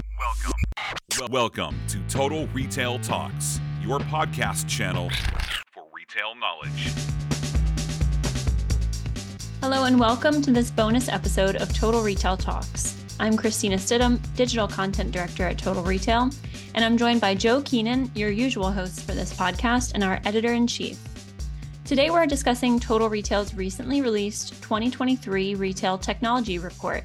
Welcome. Welcome to Total Retail Talks, your podcast channel for retail knowledge. Hello, and welcome to this bonus episode of Total Retail Talks. I'm Kristina Stidham, Digital Content Director at Total Retail, and I'm joined by Joe Keenan, your usual host for this podcast, and our editor in chief. Today, we're discussing Total Retail's recently released 2023 Retail Technology Report.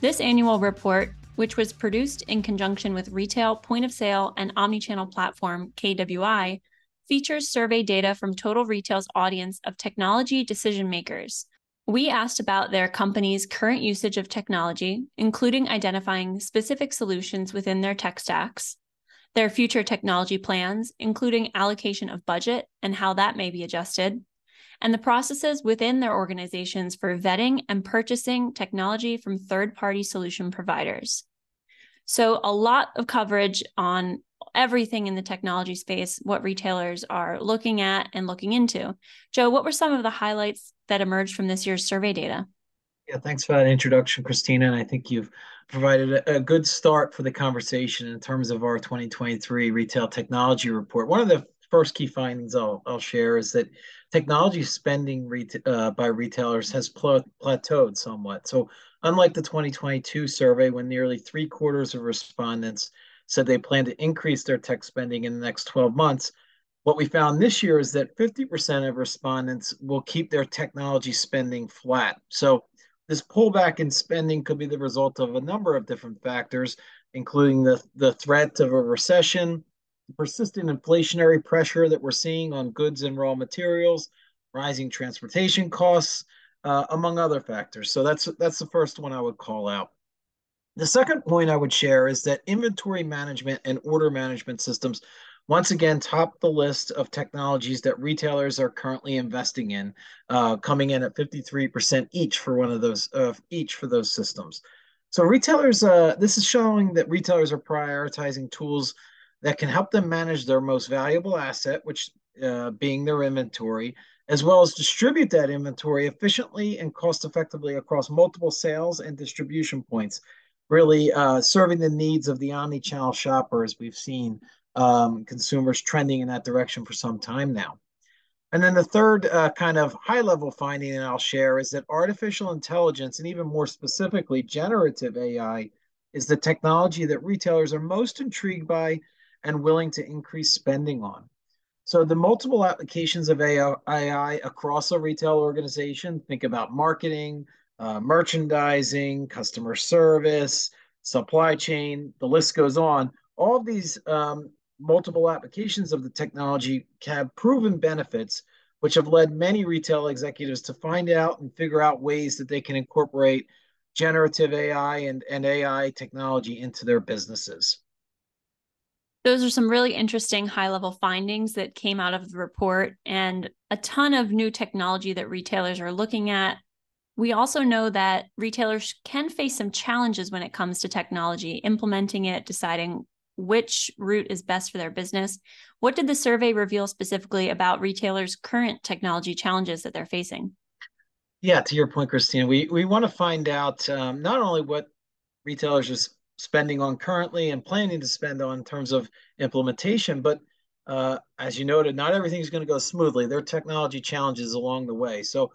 This annual report, which was produced in conjunction with retail point of sale and omnichannel platform KWI, features survey data from Total Retail's audience of technology decision makers. We asked about their company's current usage of technology, including identifying specific solutions within their tech stacks, their future technology plans, including allocation of budget and how that may be adjusted, and the processes within their organizations for vetting and purchasing technology from third party solution providers. So, a lot of coverage on everything in the technology space, what retailers are looking at and looking into. Joe, what were some of the highlights that emerged from this year's survey data? Yeah, thanks for that introduction, Kristina. And I think you've provided a, a, good start for the conversation in terms of our 2023 retail technology report. One of the first key findings I'll, I'll share is that technology spending reta- uh, by retailers has pl- plateaued somewhat. So, unlike the 2022 survey, when nearly three quarters of respondents said they plan to increase their tech spending in the next 12 months. What we found this year is that 50% of respondents will keep their technology spending flat. So, this pullback in spending could be the result of a number of different factors, including the, the threat of a recession, persistent inflationary pressure that we're seeing on goods and raw materials, rising transportation costs, uh, among other factors. So that's that's the first one I would call out. The second point I would share is that inventory management and order management systems once again top the list of technologies that retailers are currently investing in, uh, coming in at 53% each for one of those uh, each for those systems. So retailers, uh, this is showing that retailers are prioritizing tools that can help them manage their most valuable asset, which uh, being their inventory, as well as distribute that inventory efficiently and cost effectively across multiple sales and distribution points really uh, serving the needs of the omni-channel as We've seen um, consumers trending in that direction for some time now. And then the third uh, kind of high level finding that I'll share is that artificial intelligence, and even more specifically, generative AI, is the technology that retailers are most intrigued by and willing to increase spending on. So, the multiple applications of AI across a retail organization think about marketing, uh, merchandising, customer service, supply chain, the list goes on. All of these um, multiple applications of the technology have proven benefits, which have led many retail executives to find out and figure out ways that they can incorporate generative AI and, and AI technology into their businesses. Those are some really interesting high level findings that came out of the report and a ton of new technology that retailers are looking at we also know that retailers can face some challenges when it comes to technology, implementing it, deciding which route is best for their business. What did the survey reveal specifically about retailers' current technology challenges that they're facing? Yeah, to your point, Kristina, we, we want to find out um, not only what retailers spending on currently and planning to spend on in terms of implementation, but uh, as you noted, not everything is going to go smoothly. There are technology challenges along the way. So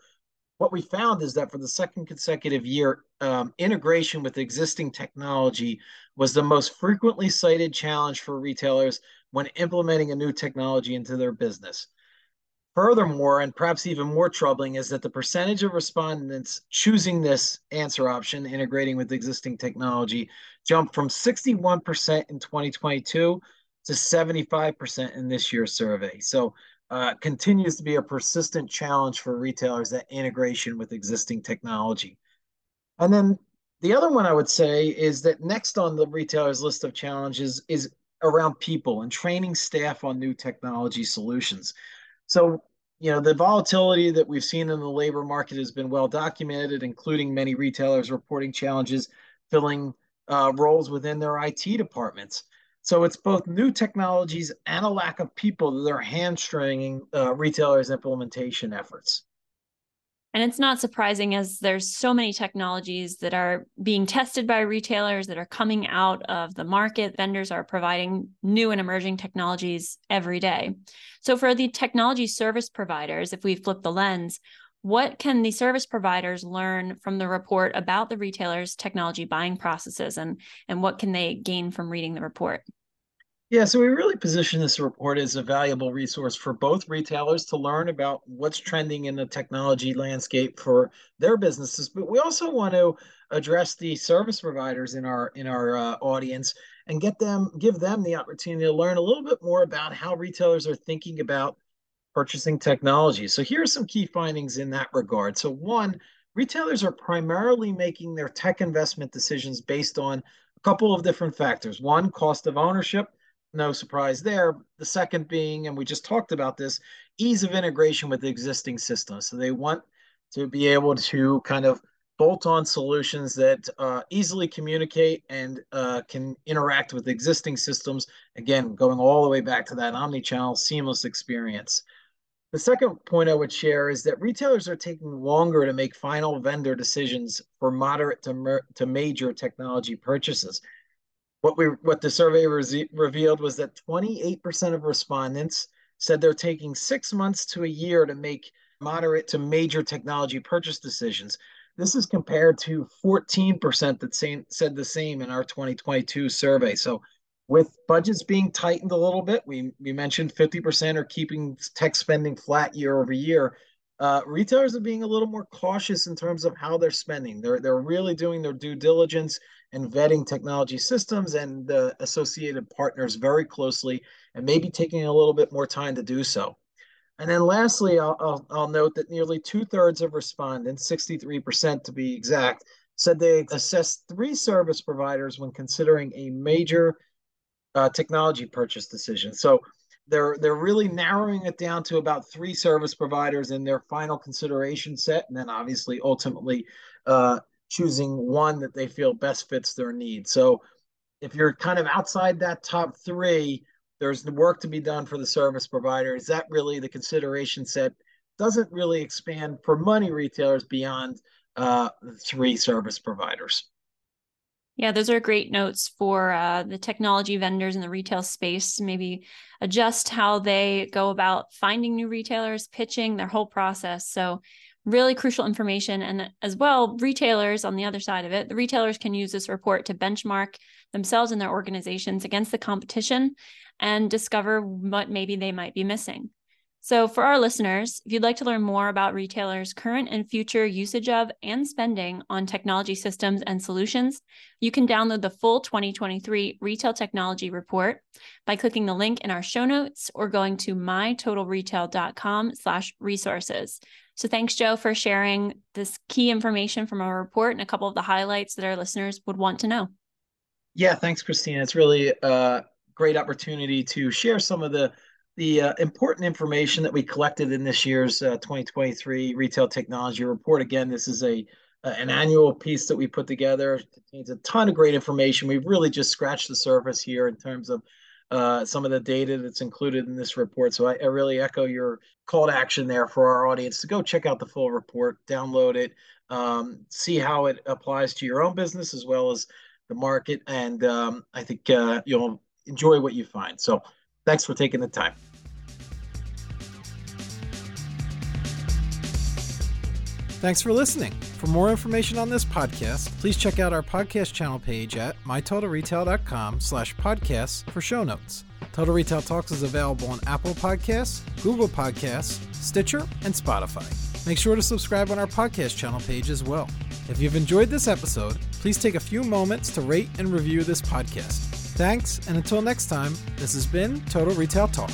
what we found is that for the second consecutive year, um, integration with existing technology was the most frequently cited challenge for retailers when implementing a new technology into their business. Furthermore, and perhaps even more troubling, is that the percentage of respondents choosing this answer option, integrating with existing technology, jumped from 61% in 2022 to 75% in this year's survey. So uh, continues to be a persistent challenge for retailers that integration with existing technology. And then the other one I would say is that next on the retailer's list of challenges is around people and training staff on new technology solutions. So, you know, the volatility that we've seen in the labor market has been well documented, including many retailers reporting challenges filling uh, roles within their IT departments. So it's both new technologies and a lack of people that are hamstringing uh, retailers' implementation efforts. And it's not surprising as there's so many technologies that are being tested by retailers that are coming out of the market. Vendors are providing new and emerging technologies every day. So for the technology service providers, if we flip the lens, what can the service providers learn from the report about the retailers' technology buying processes and, and what can they gain from reading the report? Yeah, so we really position this report as a valuable resource for both retailers to learn about what's trending in the technology landscape for their businesses, but we also want to address the service providers in our in our uh, audience and get them give them the opportunity to learn a little bit more about how retailers are thinking about purchasing technology. So here are some key findings in that regard. So one, retailers are primarily making their tech investment decisions based on a couple of different factors. One, cost of ownership no surprise there. The second being, and we just talked about this, ease of integration with existing systems. So they want to be able to kind of bolt on solutions that uh, easily communicate and uh, can interact with existing systems. Again, going all the way back to that omni-channel seamless experience. The second point I would share is that retailers are taking longer to make final vendor decisions for moderate to, to major technology purchases what we what the survey re- revealed was that 28% of respondents said they're taking six months to a year to make moderate to major technology purchase decisions. This is compared to 14% that same, said the same in our 2022 survey. So, with budgets being tightened a little bit, we, we mentioned 50% are keeping tech spending flat year over year. Uh, retailers are being a little more cautious in terms of how they're spending. They're, they're really doing their due diligence and vetting technology systems and the associated partners very closely and maybe taking a little bit more time to do so. And then lastly, I'll, I'll, I'll note that nearly two thirds of respondents, 63% to be exact, said they assessed three service providers when considering a major uh, technology purchase decision. So they're they're really narrowing it down to about three service providers in their final consideration set, and then obviously ultimately uh, choosing one that they feel best fits their needs. So if you're kind of outside that top three, there's the work to be done for the service provider. Is that really the consideration set? Doesn't really expand for money retailers beyond uh, three service providers. Yeah, those are great notes for uh, the technology vendors in the retail space maybe adjust how they go about finding new retailers, pitching their whole process. So really crucial information. And as well, retailers on the other side of it, the retailers can use this report to benchmark themselves and their organizations against the competition and discover what maybe they might be missing. So, for our listeners, if you'd like to learn more about retailers' current and future usage of and spending on technology systems and solutions, you can download the full 2023 Retail Technology Report by clicking the link in our show notes or going to mytotalretail.com/resources. So thanks, Joe, for sharing this key information from our report and a couple of the highlights that our listeners would want to know. Yeah, thanks, Kristina. It's really a great opportunity to share some of the the uh, important information that we collected in this year's uh, 2023 Retail Technology Report. Again, this is a an annual piece that we put together. It contains a ton of great information. We've really just scratched the surface here in terms of uh, some of the data that's included in this report. So I, I, really echo your call to action there for our audience to go check out the full report, download it, um, see how it applies to your own business as well as the market. And um, I think uh, you'll enjoy what you find. So thanks for taking the time. Thanks for listening. For more information on this podcast, please check out our podcast channel page at mytotalretail.com slash podcasts for show notes. Total Retail Talks is available on Apple Podcasts, Google Podcasts, Stitcher, and Spotify. Make sure to subscribe on our podcast channel page as well. If you've enjoyed this episode, please take a few moments to rate and review this podcast. Thanks, and until next time, this has been Total Retail Talk.